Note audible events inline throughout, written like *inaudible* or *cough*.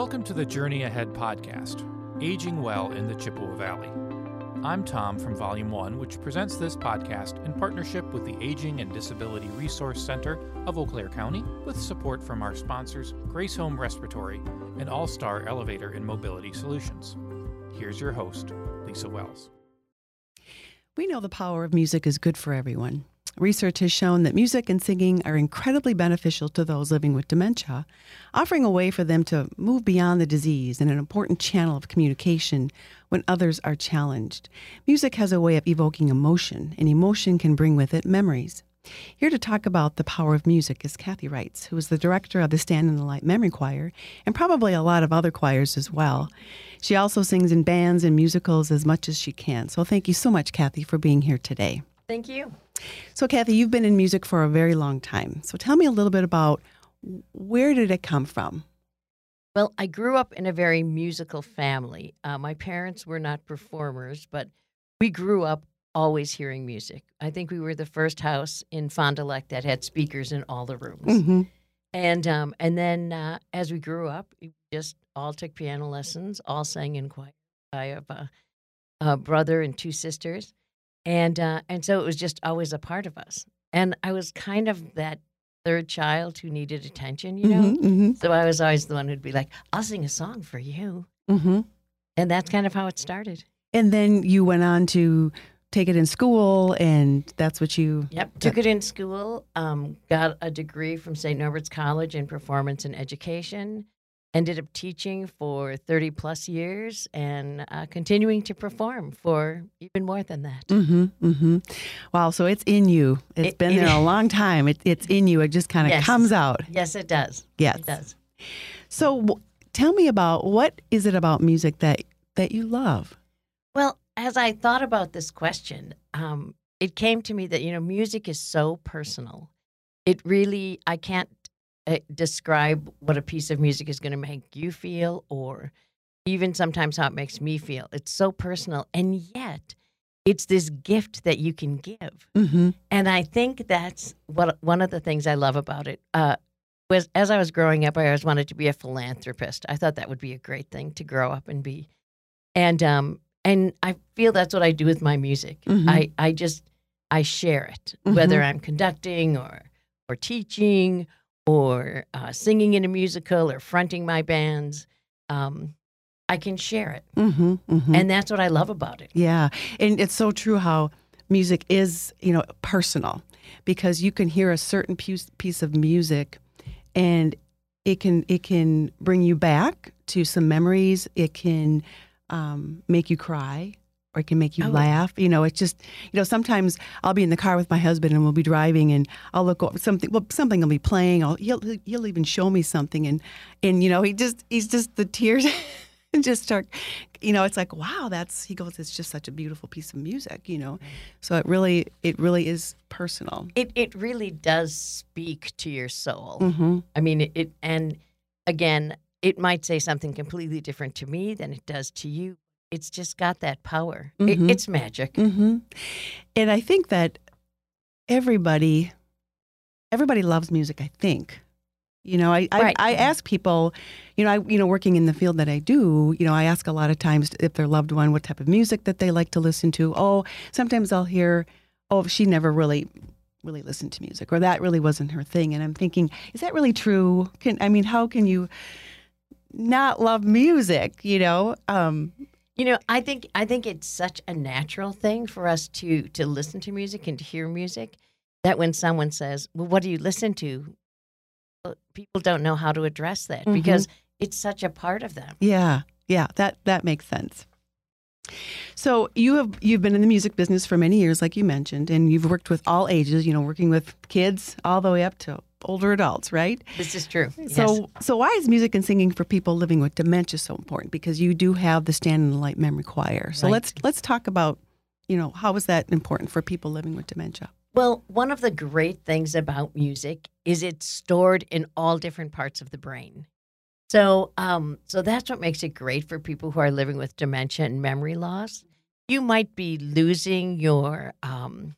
Welcome to the Journey Ahead podcast, Aging Well in the Chippewa Valley. I'm Tom from Volume 1, which presents this podcast in partnership with the Aging and Disability Resource Center of Eau Claire County, with support from our sponsors, Grace Home Respiratory and All Star Elevator and Mobility Solutions. Here's your host, Lisa Wells. We know the power of music is good for everyone. Research has shown that music and singing are incredibly beneficial to those living with dementia, offering a way for them to move beyond the disease and an important channel of communication when others are challenged. Music has a way of evoking emotion, and emotion can bring with it memories. Here to talk about the power of music is Kathy Reitz, who is the director of the Stand in the Light Memory Choir and probably a lot of other choirs as well. She also sings in bands and musicals as much as she can. So thank you so much, Kathy, for being here today. Thank you. So, Kathy, you've been in music for a very long time. So, tell me a little bit about where did it come from? Well, I grew up in a very musical family. Uh, my parents were not performers, but we grew up always hearing music. I think we were the first house in Fond du Lac that had speakers in all the rooms. Mm-hmm. And um, and then uh, as we grew up, we just all took piano lessons, all sang in choir. I have a, a brother and two sisters, and uh, and so it was just always a part of us. And I was kind of that third child who needed attention, you know. Mm-hmm, mm-hmm, So I was always the one who'd be like, "I'll sing a song for you," mm-hmm. and that's kind of how it started. And then you went on to take it in school, and that's what you. Yep, took it in school. Um, got a degree from St. Norbert's College in Performance and Education. Ended up teaching for 30 plus years and uh, continuing to perform for even more than that. Mm-hmm, mm-hmm. Wow, so it's in you. It's It- been it- there a *laughs* long time. It, it's in you. It just kind of Yes. comes out. Yes, it does. Yes. It does. So, w- tell me about what is it about music that that you love? Well, as I thought about this question, um, it came to me that, you know, music is so personal. It really, I can't describe what a piece of music is going to make you feel or even sometimes how it makes me feel. It's so personal. And yet, it's this gift that you can give. Mm-hmm. And I think that's what one of the things I love about it. Uh, was as I was growing up, I always wanted to be a philanthropist. I thought that would be a great thing to grow up and be. And um and I feel that's what I do with my music. Mhm. I I just I share it, Mm-hmm. whether I'm conducting or or teaching or uh, singing in a musical or fronting my bands. Um, I can share it, Mm-hmm. Mm-hmm. and that's what I love about it. Yeah, and it's so true how music is, you know, personal because you can hear a certain piece piece of music, and it can it can bring you back to some memories. It can um, make you cry, or it can make you Oh. laugh. You know, it's just you know sometimes I'll be in the car with my husband and we'll be driving and I'll look over something. Well, something will be playing. I'll, he'll he'll even show me something and and you know he just he's just the tears. and *laughs* just start you know it's like wow that's he goes it's just such a beautiful piece of music you know so it really it really is personal It it really does speak to your soul. mm-hmm. I mean, it, it, and again, it might say something completely different to me than it does to you. It's just got that power. Mhm. It, it's magic. Mm-hmm. and i think that everybody everybody loves music i think you know I, I, I ask people you know i you know working in the field that i do you know i ask a lot of times if their loved one what type of music that they like to listen to oh sometimes i'll hear oh she never really really listened to music or that really wasn't her thing and i'm thinking is that really true can i mean how can you not love music you know um You know, I think I think it's such a natural thing for us to to listen to music and to hear music that when someone says, "Well, what do you listen to?" People don't know how to address that Mhm. because it's such a part of them. Yeah, yeah, that that makes sense. So you have you've been in the music business for many years, like you mentioned, and you've worked with all ages. You know, working with kids all the way up to older adults, right? This is true. So, Yes. so why is music and singing for people living with dementia so important? Because you do have the Stand in the Light Memory Choir. So Right. let's let's talk about, you know, how is that important for people living with dementia? Well, one of the great things about music is it's stored in all different parts of the brain. So, um, so that's what makes it great for people who are living with dementia and memory loss. You might be losing your um,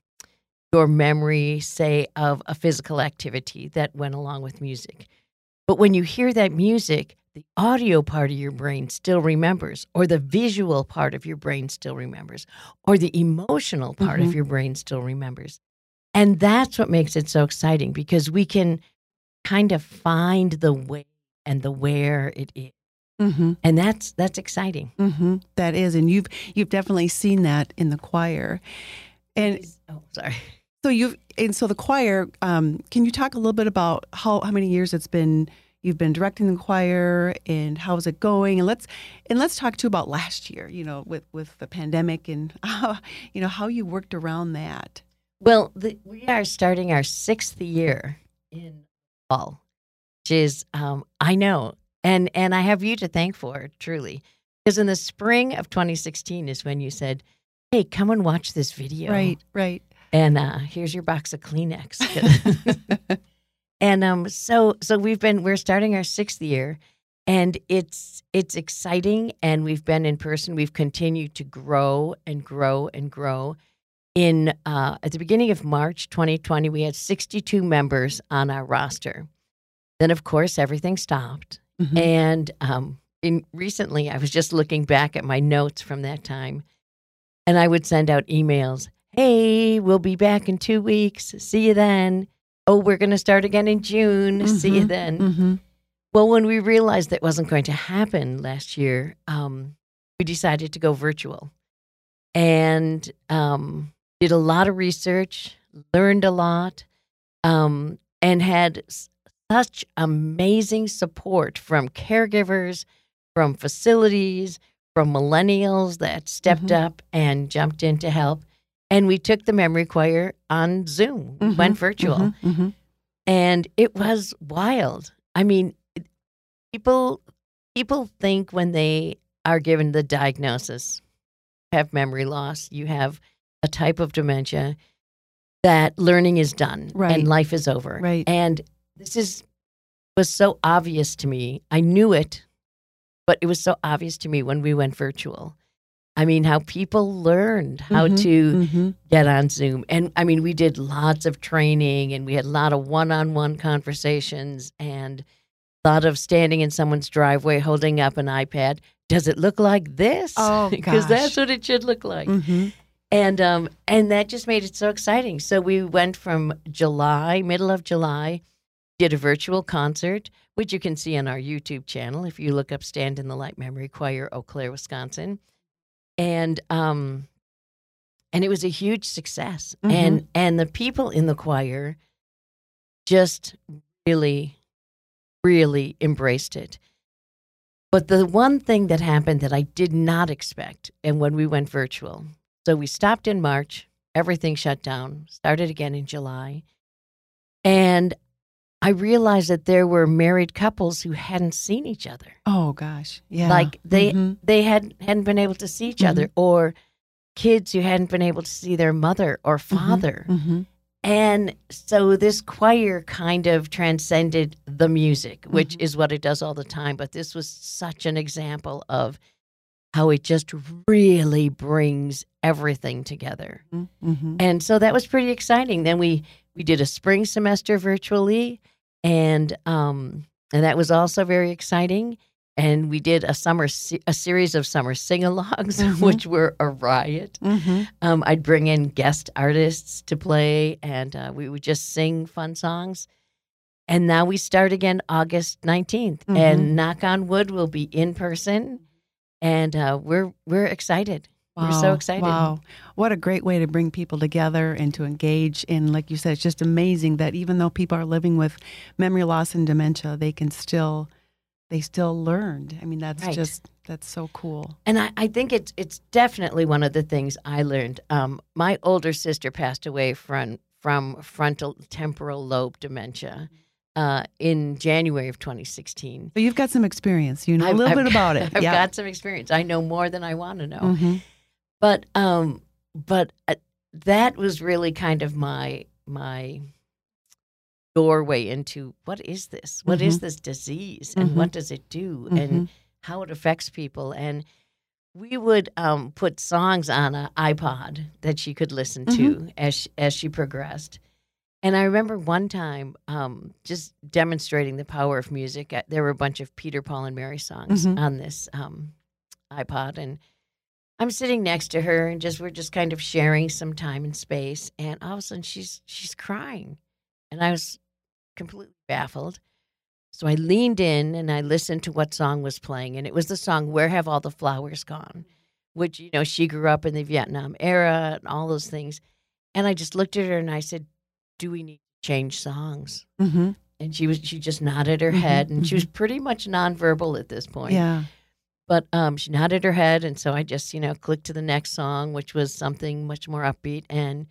your memory, say, of a physical activity that went along with music, but when you hear that music, the audio part of your brain still remembers, or the visual part of your brain still remembers, or the emotional part Mhm. of your brain still remembers. And that's what makes it so exciting because we can kind of find the way and the where it is. Mm-hmm. And that's that's exciting. Mm-hmm. That is, and you've you've definitely seen that in the choir, and oh, sorry. So you've and so the choir. Um, can you talk a little bit about how how many years it's been you've been directing the choir and how's it going? And let's and let's talk too about last year. You know, with with the pandemic and how, *laughs* you know how you worked around that. Well, the, we are starting our sixth year in fall, which is um, I know, and and I have you to thank for truly, because in the spring of 2016 is when you said, "Hey, come and watch this video." Right, right. And uh, here's your box of Kleenex. *laughs* and um, so so we've been we're starting our sixth year, and it's it's exciting, and we've been in person. We've continued to grow and grow and grow. In uh, at the beginning of March 2020, we had 62 members on our roster. Then, of course, everything stopped. Mhm. And um, in recently, I was just looking back at my notes from that time, and I would send out emails. Hey, we'll be back in two weeks. See you then. Oh, we're going to start again in June. See you Mhm. then. Mhm. Well, when we realized that wasn't going to happen last year, um, we decided to go virtual and um, did a lot of research, learned a lot, um, and had such amazing support from caregivers, from facilities, from millennials that stepped Mhm. up and jumped in to help. And we took the memory choir on Zoom, We went virtual Mhm. Mhm. and it was wild. I mean, people people think when they are given the diagnosis, have memory loss, you have a type of dementia, that learning is done Right. and life is over. Right. And this is was so obvious to me. I knew it, but it was so obvious to me when we went virtual. I mean, how people learned how Mhm. to Mhm. get on Zoom. And I mean, we did lots of training and we had a lot of one on one conversations and a lot of standing in someone's driveway holding up an iPad. Does it look like this? Oh, *laughs* Because that's what it should look like. Mhm. And um and that just made it so exciting. So we went from July, middle of July, did a virtual concert, which you can see on our YouTube channel if you look up Stand in the Light Memory Choir, Eau Claire, Wisconsin. And um and it was a huge success. Mhm. And and the people in the choir just really really embraced it. But the one thing that happened that I did not expect, and when we went virtual, so we stopped in March, everything shut down, started again in July. And I realized that there were married couples who hadn't seen each other. Oh gosh. Yeah. Like they Mhm. they had hadn't been able to see each other or kids who hadn't been able to see their mother or father. Mhm. And so this choir kind of transcended the music, which Mhm. is what it does all the time. But this was such an example of how it just really brings everything together. Mhm. And so that was pretty exciting. Then we we did a spring semester virtually, and um, and that was also very exciting. And we did a summer a series of summer sing-alongs, *laughs* Mhm. which were a riot. Mhm. Um, I'd bring in guest artists to play, and uh, we would just sing fun songs. And now we start again August 19th, Mhm. and knock on wood, we'll be in person, and uh, we're we're excited. We're so excited. Wow. What a great way to bring people together and to engage. And like you said, it's just amazing that even though people are living with memory loss and dementia, they can still they still learned. I mean, that's Right. just that's so cool. And I, I think it's it's definitely one of the things I learned. Um, my older sister passed away from from frontal temporal lobe dementia uh, in January of 2016. So you've got some experience. You know a I've- little I've bit about *laughs* it. I've yeah. got some experience. I know more than I want to know. Mhm. But um, but uh, that was really kind of my my doorway into what is this? What is Mhm. this disease, and Mhm. what does it do, Mhm. and how it affects people? And we would um, put songs on an iPod that she could listen to as she, as she progressed. And I remember one time um, just demonstrating the power of music. uh, There were a bunch of Peter, Paul, and Mary songs Mhm. on this um, iPod, and I'm sitting next to her, and just we're just kind of sharing some time and space. And all of a sudden, she's she's crying, and I was completely baffled. So I leaned in and I listened to what song was playing, and it was the song "Where Have All the Flowers Gone," which you know she grew up in the Vietnam era and all those things. And I just looked at her and I said, "Do we need to change songs?" Mm-hmm. And she was she just nodded her Mhm, head, and she was pretty much nonverbal at this point. Yeah. But um, she nodded her head, and so I just you know clicked to the next song, which was something much more upbeat, and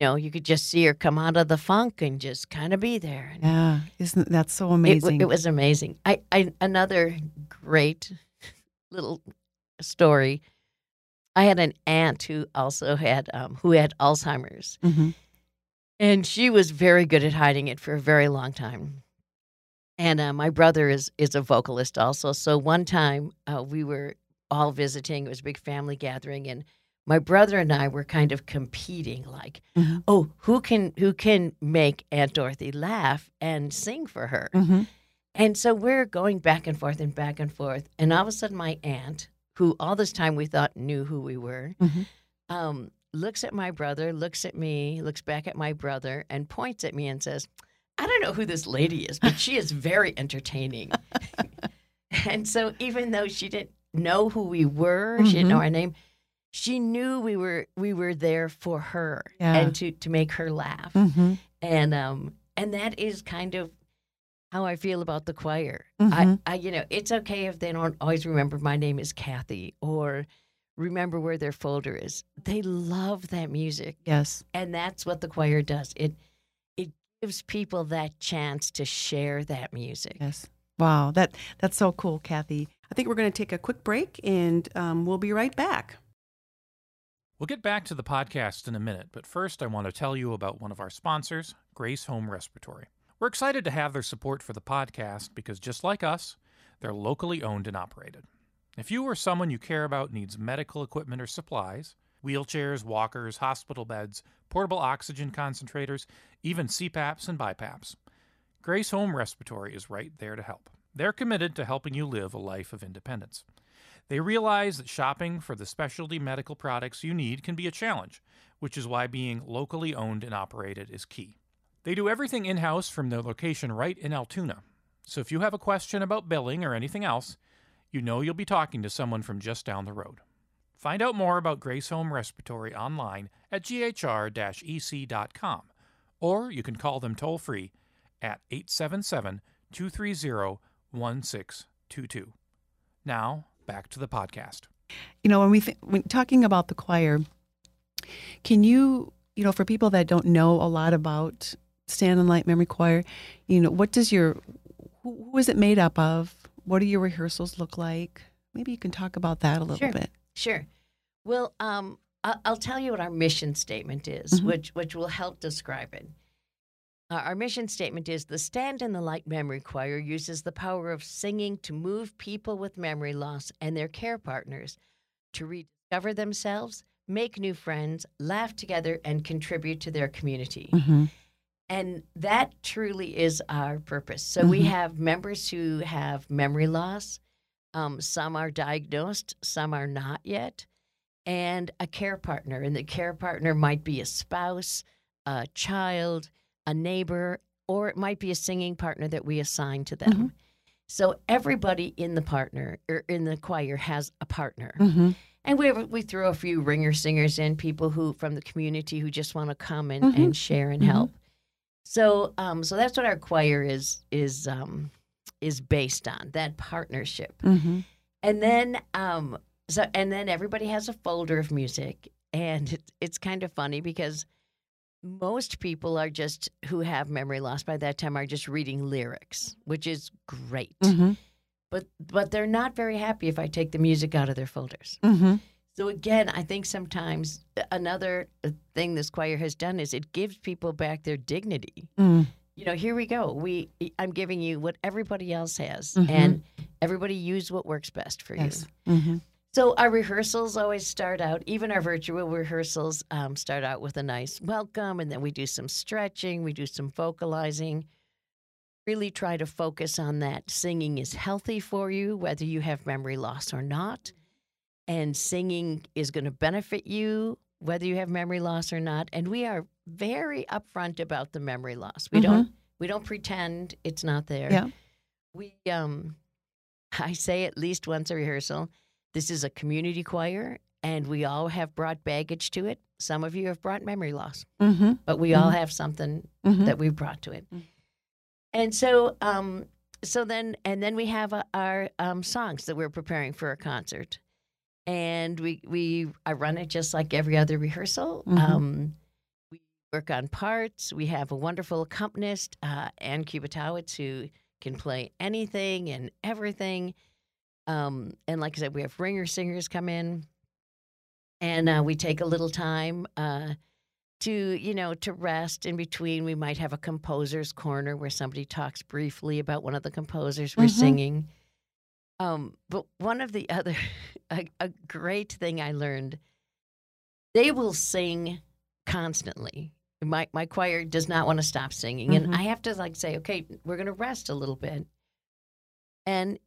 you know you could just see her come out of the funk and just kind of be there. And Yeah. Isn't that so amazing? w- it was amazing. I, I another great little story. I had an aunt who also had um, who had Alzheimer's, Mhm. and she was very good at hiding it for a very long time. And uh, my brother is is a vocalist also. So one time uh, we were all visiting. It was a big family gathering, and my brother and I were kind of competing, like, Mhm. oh, who can who can make Aunt Dorothy laugh and sing for her? Mhm. And so we're going back and forth and back and forth. And all of a sudden, my aunt, who all this time we thought knew who we were, Mhm. um, looks at my brother, looks at me, looks back at my brother, and points at me and says, I don't know who this lady is, but she is very entertaining. *laughs* and so, even though she didn't know who we were, she didn't know Mhm. our name, she knew we were we were there for her Yeah. and to to make her laugh Mhm. and um and that is kind of how I feel about the choir. Mhm. I, I you know it's okay if they don't always remember my name is Kathy or remember where their folder is. They love that music, Yes. and that's what the choir does. It gives people that chance to share that music. Yes. Wow. That that's so cool, Kathy. I think we're going to take a quick break, and um, we'll be right back. We'll get back to the podcast in a minute, but first I want to tell you about one of our sponsors, Grace Home Respiratory. We're excited to have their support for the podcast because just like us, they're locally owned and operated. If you or someone you care about needs medical equipment or supplies, wheelchairs, walkers, hospital beds, portable oxygen concentrators, even CPAPs and BiPAPs, Grace Home Respiratory is right there to help. They're committed to helping you live a life of independence. They realize that shopping for the specialty medical products you need can be a challenge, which is why being locally owned and operated is key. They do everything in house from their location right in Altoona. So if you have a question about billing or anything else, you know you'll be talking to someone from just down the road. Find out more about Grace Home Respiratory online at ghr ec.com, or you can call them toll free at 877 230 1622. Now, back to the podcast. You know, when we th- when talking about the choir, can you, you know, for people that don't know a lot about Stand and Light Memory Choir, you know, what does your who, who is it made up of? What do your rehearsals look like? Maybe you can talk about that a little Sure. bit. Sure. Well, um, I'll, tell you what our mission statement is, Mhm. which which will help describe it. Uh, our mission statement is the Stand in the Light Memory Choir uses the power of singing to move people with memory loss and their care partners to rediscover themselves, make new friends, laugh together, and contribute to their community. Mm-hmm. And that truly is our purpose. So we Mhm. have members who have memory loss. Um, some are diagnosed, some are not yet, and a care partner. And the care partner might be a spouse, a child, a neighbor, or it might be a singing partner that we assign to them. Mhm. So everybody in the partner or in the choir has a partner. Mm-hmm. And we we throw a few ringer singers in, people who from the community who just want to come and, Mhm. and share and Mhm. help. So um so that's what our choir is is um is based on, that partnership. Mm-hmm. And then um so and then everybody has a folder of music and it, it's kind of funny because most people are just who have memory loss by that time are just reading lyrics, which is great. Mm-hmm. But but they're not very happy if I take the music out of their folders. Mm-hmm. So again, I think sometimes another uh, thing this choir has done is it gives people back their dignity. Mm. You know, here we go. We I'm giving you what everybody else has, Mhm. and everybody use what works best for Yes. you. Mm-hmm. So our rehearsals always start out, even our virtual rehearsals um, start out with a nice welcome, and then we do some stretching, we do some vocalizing. Really try to focus on that. Singing is healthy for you, whether you have memory loss or not, and singing is going to benefit you, whether you have memory loss or not. And we are very upfront about the memory loss. We don't we don't pretend it's not there. Yeah. We um, I say at least once a rehearsal this is a community choir, and we all have brought baggage to it. Some of you have brought memory loss, Mm-hmm. but we all have something Mhm. that we've brought to it. Mhm. And so, um, so then, and then we have uh, our um, songs that we're preparing for a concert, and we we I run it just like every other rehearsal. Mhm. Um, work on parts. We have a wonderful accompanist, uh, Ann Kubatowicz, who can play anything and everything. Um, and like I said, we have ringer singers come in, and uh, we take a little time uh, to, you know, to rest in between. We might have a composer's corner where somebody talks briefly about one of the composers we're Mhm. singing. Um, but one of the other, *laughs* a, a great thing I learned, they will sing constantly. My my choir does not want to stop singing, Mhm. and I have to like say, okay, we're going to rest a little bit. And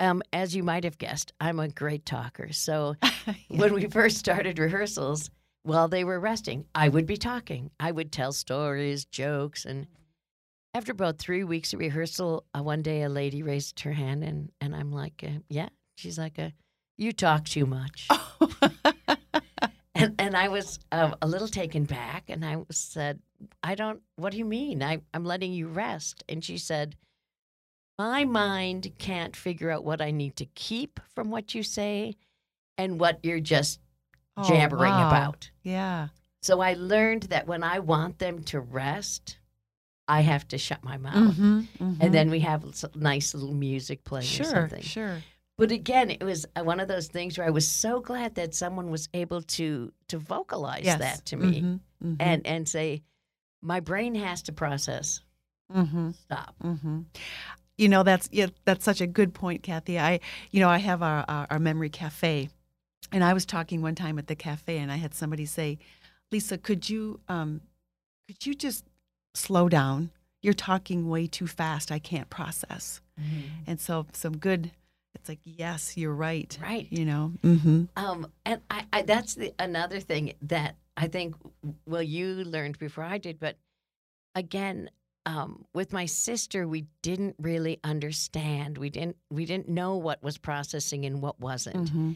um, as you might have guessed, I'm a great talker. So *laughs* when we first started rehearsals, while they were resting, I would be talking. I would tell stories, jokes, and after about three weeks of rehearsal, uh, one day a lady raised her hand, and and I'm like, uh, yeah. She's like, uh, you talk too much. And, *laughs* and I was uh, a little taken back, and I said, "I don't. What do you mean? I, I'm letting you rest." And she said, "My mind can't figure out what I need to keep from what you say, and what you're just Oh, jabbering wow. about." Yeah. So I learned that when I want them to rest, I have to shut my mouth, Mhm, mhm. and then we have nice little music playing or sure, something. sure. But again, it was uh, one of those things where I was so glad that someone was able to to vocalize Yes. that to me Mhm, mhm, and and say, my brain has to process. mhm. Stop. hmm You know, that's yeah, that's such a good point, Kathy. I, you know, I have our, our our memory cafe, and I was talking one time at the cafe, and I had somebody say, "Lisa, could you um, could you just slow down? You're talking way too fast. I can't process." And so, some good. It's like, yes, you're right. Right. You know. Mm-hmm. Um, and I, I that's the another thing that I think well you learned before I did, but again, um, with my sister, we didn't really understand. We didn't we didn't know what was processing and what wasn't. Mm-hmm.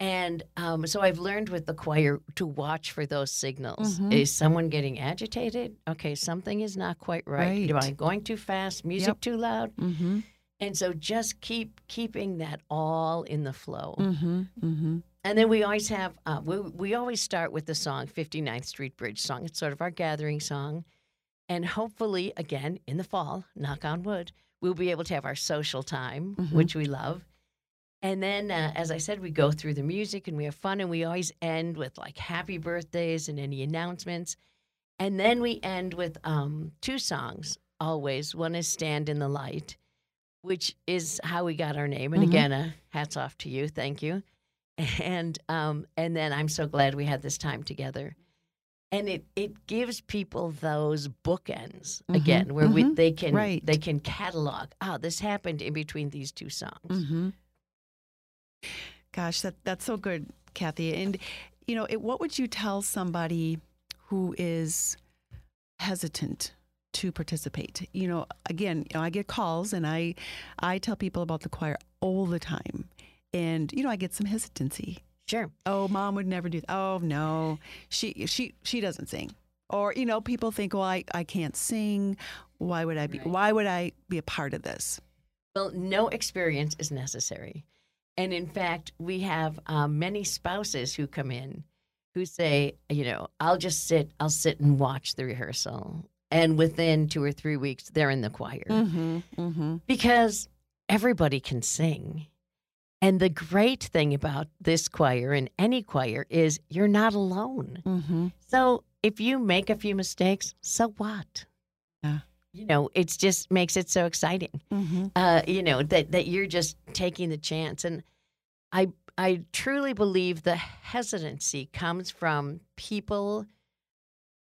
And um, so I've learned with the choir to watch for those signals. Mhm. Is someone getting agitated? Okay, something is not quite right. Am I going too fast? Music Yep. too loud? Mm-hmm. And so just keep keeping that all in the flow. Mm-hmm. Mm-hmm. And then we always have, uh, we, we always start with the song 59th Street Bridge song. It's sort of our gathering song. And hopefully, again, in the fall, knock on wood, we'll be able to have our social time, Mhm. which we love. And then, uh, as I said, we go through the music and we have fun. And we always end with like happy birthdays and any announcements. And then we end with um, two songs always. One is Stand in the Light, which is how we got our name. And Mhm. again, uh, hats off to you. Thank you *laughs* and um, and then I'm so glad we had this time together. And it, it gives people those bookends Mhm, again, where we mhm, they can right. they can catalog. Oh, this happened in between these two songs. Mm-hmm. Gosh, that that's so good, Kathy. And you know, it, what would you tell somebody who is hesitant to participate? You know, again, you know, I get calls, and I I tell people about the choir all the time, and you know, I get some hesitancy. Sure. Oh, mom would never do that. Oh no, she she she doesn't sing. Or you know, people think, well, I, I can't sing. Why would I be? Right. Why would I be a part of this? Well, no experience is necessary. And in fact, we have um, many spouses who come in who say, you know, I'll just sit, I'll sit and watch the rehearsal. And within two or three weeks, they're in the choir. Mm-hmm. Mm-hmm. because everybody can sing. And the great thing about this choir and any choir is you're not alone. Mm-hmm. So if you make a few mistakes, so what? Yeah. You know, it's just makes it so exciting. Mm-hmm. Uh, you know, that that you're just taking the chance. And I I truly believe the hesitancy comes from people,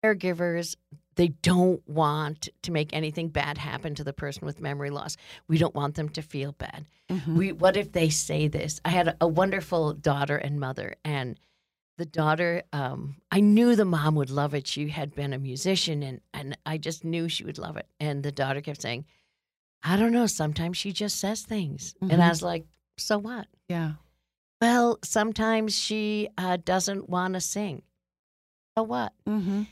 caregivers. They don't want to make anything bad happen to the person with memory loss. We don't want them to feel bad. Mhm. We, what if they say this? I had a, a wonderful daughter and mother, and the daughter, um, I knew the mom would love it. She had been a musician, and and I just knew she would love it. And the daughter kept saying, "I don't know. Sometimes she just says things," and I Mhm. was like, "So what?" yeah. Well, sometimes she uh, doesn't want to sing. So what? Mm-hmm.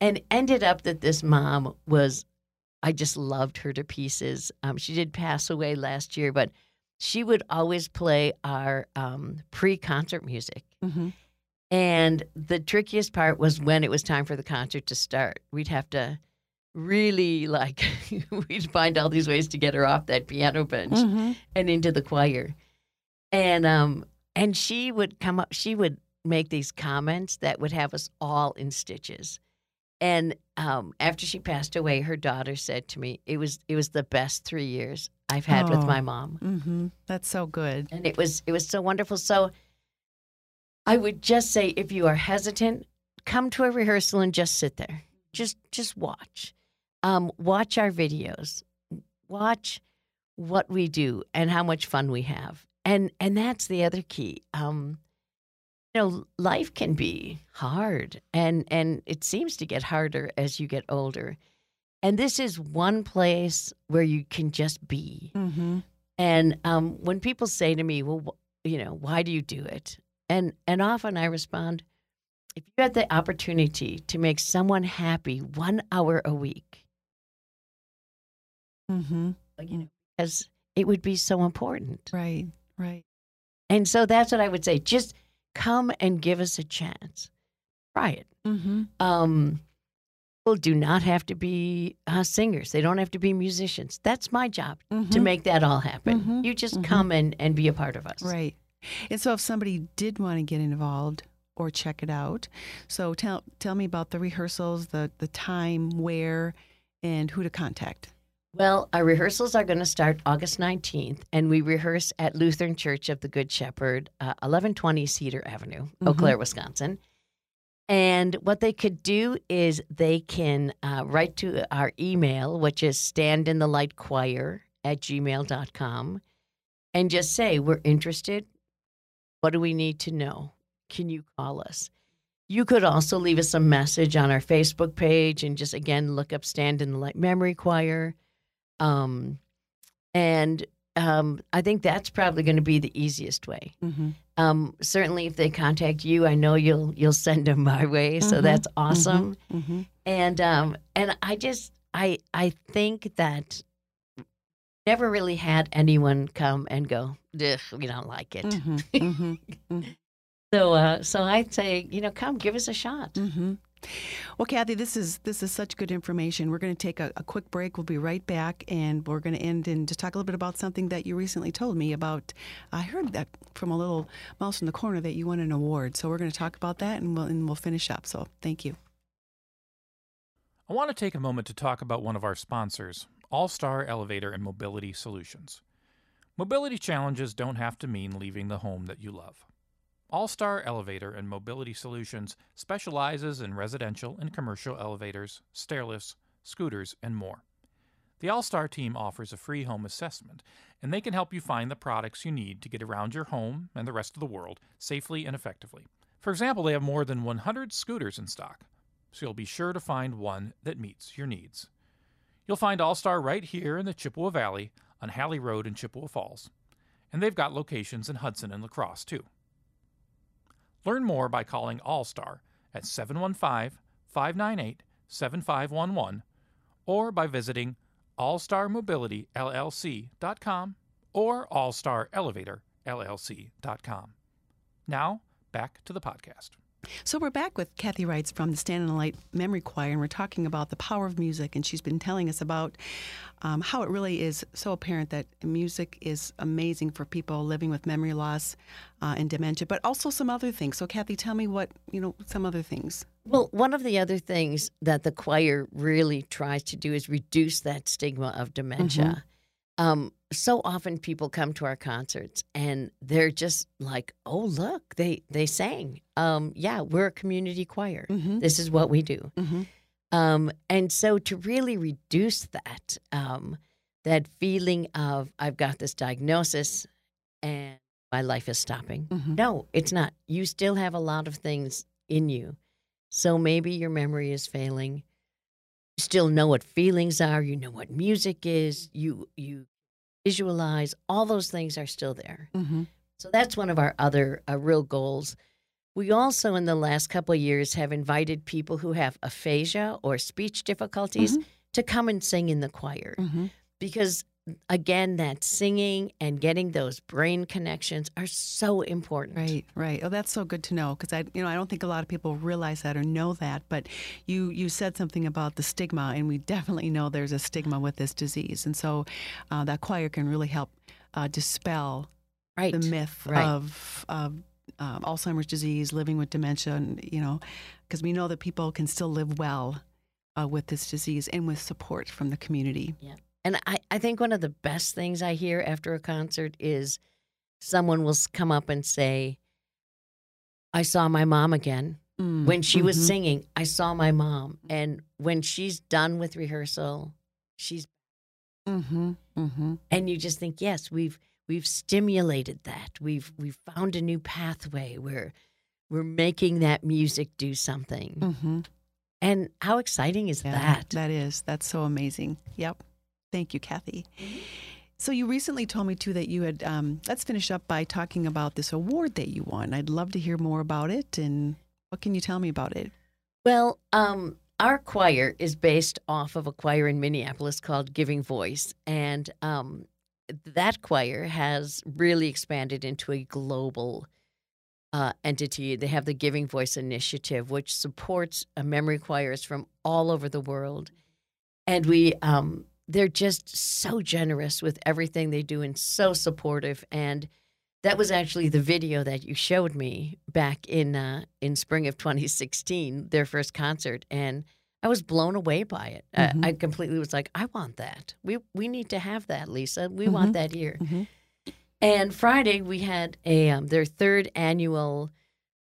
And ended up that this mom was, I just loved her to pieces. Um, she did pass away last year, but she would always play our um, pre concert music. Mm-hmm. And the trickiest part was when it was time for the concert to start. We'd have to really like, *laughs* we'd find all these ways to get her off that piano bench Mm-hmm. and into the choir. And um and she would come up she would make these comments that would have us all in stitches. And um after she passed away, her daughter said to me, it was it was the best 3 years I've had with Oh. my mom. Mm-hmm. That's so good. And it was it was so wonderful. So I would just say if you are hesitant, come to a rehearsal and just sit there. Just just watch. Um, watch our videos. Watch what we do and how much fun we have. And and that's the other key. Um, you know, life can be hard and and it seems to get harder as you get older. And this is one place where you can just be. Mm-hmm. And um, when people say to me, "Well, wh- you know, why do you do it?" and and often I respond, "If you had the opportunity to make someone happy one hour a week, Mm-hmm. you know, because it would be so important." Right. Right. And so that's what I would say. Just come and give us a chance. Try it. Mm-hmm. Um, people do not have to be uh, singers. They don't have to be musicians. That's my job to Mhm. make that all happen. Mhm. You just Mhm. come and, and be a part of us. Right. And so if somebody did want to get involved or check it out, so tell tell me about the rehearsals, the the time, where, and who to contact. Well, our rehearsals are going to start August 19th, and we rehearse at Lutheran Church of the Good Shepherd, uh, 1120 Cedar Avenue, Eau Mhm. Claire, Wisconsin. And what they could do is they can uh, write to our email, which is standinthelightchoir at gmail.com, and just say, We're interested. What do we need to know? Can you call us? You could also leave us a message on our Facebook page and just again look up Stand in the Light Memory Choir. Um, and um, I think that's probably going to be the easiest way. Mm-hmm. Um, certainly, if they contact you, I know you'll you'll send them my way. So Mhm, that's awesome. Mm-hmm. And um, and I just I I think that never really had anyone come and go, "Ugh, we don't like it. Mm-hmm. *laughs* Mm-hmm. So uh, so I'd say you know come give us a shot. Well, Kathy, this is this is such good information. We're going to take a, a quick break. We'll be right back, and we're going to end and just talk a little bit about something that you recently told me about. I heard that from a little mouse in the corner that you won an award. So we're going to talk about that, and we'll and we'll finish up. So thank you. I want to take a moment to talk about one of our sponsors, All Star Elevator and Mobility Solutions. Mobility challenges don't have to mean leaving the home that you love. All Star Elevator and Mobility Solutions specializes in residential and commercial elevators, stairlifts, scooters, and more. The All Star team offers a free home assessment, and they can help you find the products you need to get around your home and the rest of the world safely and effectively. For example, they have more than 100 scooters in stock, so you'll be sure to find one that meets your needs. You'll find All Star right here in the Chippewa Valley on Halley Road in Chippewa Falls, and they've got locations in Hudson and La Crosse too. Learn more by calling All Star at 715 598 7511 or by visiting allstarmobilityllc.com or allstarelevatorllc.com. Now, back to the podcast. So we're back with Kathy Reitz from the Stand in the Light Memory Choir, and we're talking about the power of music. And she's been telling us about um, how it really is so apparent that music is amazing for people living with memory loss uh, and dementia, but also some other things. So, Kathy, tell me what you know. Some other things. Well, one of the other things that the choir really tries to do is reduce that stigma of dementia. Um, so often people come to our concerts and they're just like, "Oh, look, they they sang." Um, yeah, we're a community choir. Mm-hmm. This is what we do. Mm-hmm. Um, and so to really reduce that, um, that feeling of I've got this diagnosis and my life is stopping. Mm-hmm. No, it's not. You still have a lot of things in you. So maybe your memory is failing. You still know what feelings are, you know what music is, you you visualize, all those things are still there. Mm-hmm. So that's one of our other uh, real goals. We also, in the last couple of years, have invited people who have aphasia or speech difficulties Mhm. to come and sing in the choir Mm-hmm. because, again, that singing and getting those brain connections are so important. Right, right. Oh, that's so good to know because I, you know, I don't think a lot of people realize that or know that. But you, you said something about the stigma, and we definitely know there's a stigma with this disease, and so uh, that choir can really help uh, dispel Right. the myth right. of, of um, Alzheimer's disease, living with dementia, and you know, because we know that people can still live well uh, with this disease and with support from the community. And I, I think one of the best things I hear after a concert is someone will come up and say, I saw my mom again. Mm, When she was mhm. singing, I saw my mom. And when she's done with rehearsal, she's Mm-hmm, mm-hmm. and you just think, yes, we've we've stimulated that. We've we've found a new pathway where we're making that music do something. Mm-hmm. And how exciting is Yeah, that? That is. That's so amazing. Yep. Thank you, Kathy. So you recently told me too that you had. Um, let's finish up by talking about this award that you won. I'd love to hear more about it. And what can you tell me about it? Well, um, our choir is based off of a choir in Minneapolis called Giving Voice, and um, that choir has really expanded into a global uh, entity. They have the Giving Voice Initiative, which supports uh, memory choirs from all over the world, and we um, they're just so generous with everything they do and so supportive and. That was actually the video that you showed me back in uh, in spring of 2016, their first concert, and I was blown away by it. Mhm. I, I completely was like, I want that. We we need to have that, Lisa. We Mhm. want that here. Mhm. And Friday we had a um, their third annual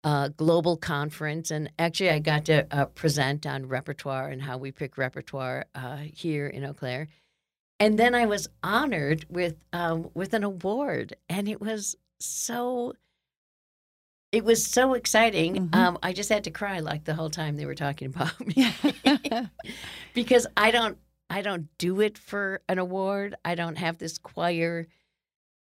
uh, global conference, and actually I got to uh, present on repertoire and how we pick repertoire uh, here in Eau Claire. And then I was honored with um, with an award, and it was so. It was so exciting. Mhm. Um, I just had to cry like the whole time they were talking about me *laughs* because I don't I don't do it for an award. I don't have this choir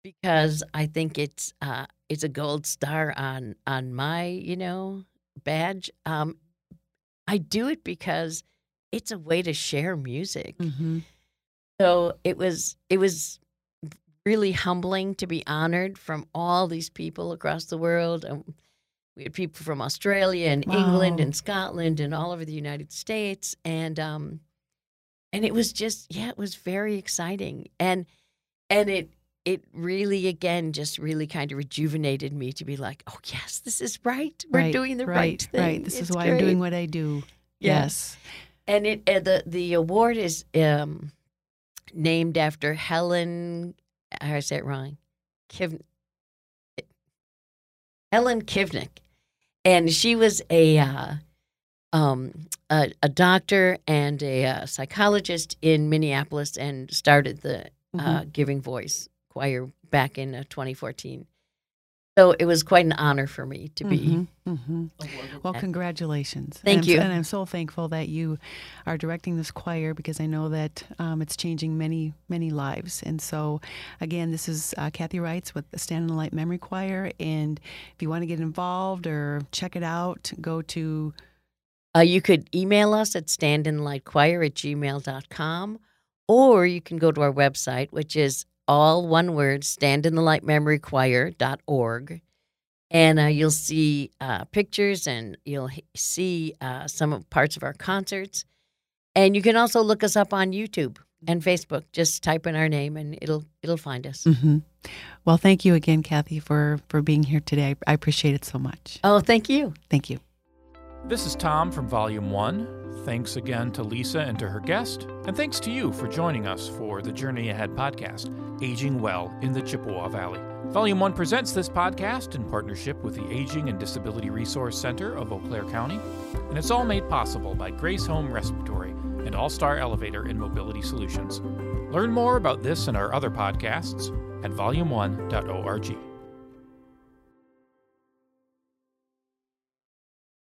because I think it's uh, it's a gold star on on my you know badge. Um, I do it because it's a way to share music. Mhm. So it was it was really humbling to be honored from all these people across the world. Um, we had people from Australia and England and Scotland and all over the United States, and um, and it was just yeah, it was very exciting, and and it it really again just really kind of rejuvenated me to be like, oh yes, this is right. We're Right, doing the right, right, thing. right. This It's is why great. I'm doing what I do. Yeah. Yes. And it uh, the the award is um, named after Helen. I say it wrong. Kiv, Helen Kivnick, and she was a uh, um, a, a doctor and a, uh psychologist in Minneapolis, and started the uh, Giving Voice choir back in uh, 2014. So it was quite an honor for me to be. Mhm, mhm. Well, congratulations. Thank and you. And I'm so thankful that you are directing this choir because I know that um, it's changing many, many lives. And so, again, this is uh, Kathy Reitz with the Stand in the Light Memory Choir. And if you want to get involved or check it out, go to Uh, you could email us at standinlightchoir at gmail.com, or you can go to our website, which is all one word, stand in the light memory standinthelightmemorychoir.org. And uh, you'll see uh, pictures and you'll see uh, some of parts of our concerts. And you can also look us up on YouTube and Facebook. Just type in our name and it'll it'll find us. hmm Well, thank you again, Kathy, for, for being here today. I, I appreciate it so much. Oh, thank you. Thank you. This is Tom from Volume 1. Thanks again to Lisa and to her guest, and thanks to you for joining us for the Journey Ahead podcast, Aging Well in the Chippewa Valley. Volume 1 presents this podcast in partnership with the Aging and Disability Resource Center of Eau Claire County, and it's all made possible by Grace Home Respiratory and All Star Elevator and Mobility Solutions. Learn more about this and our other podcasts at volume1.org.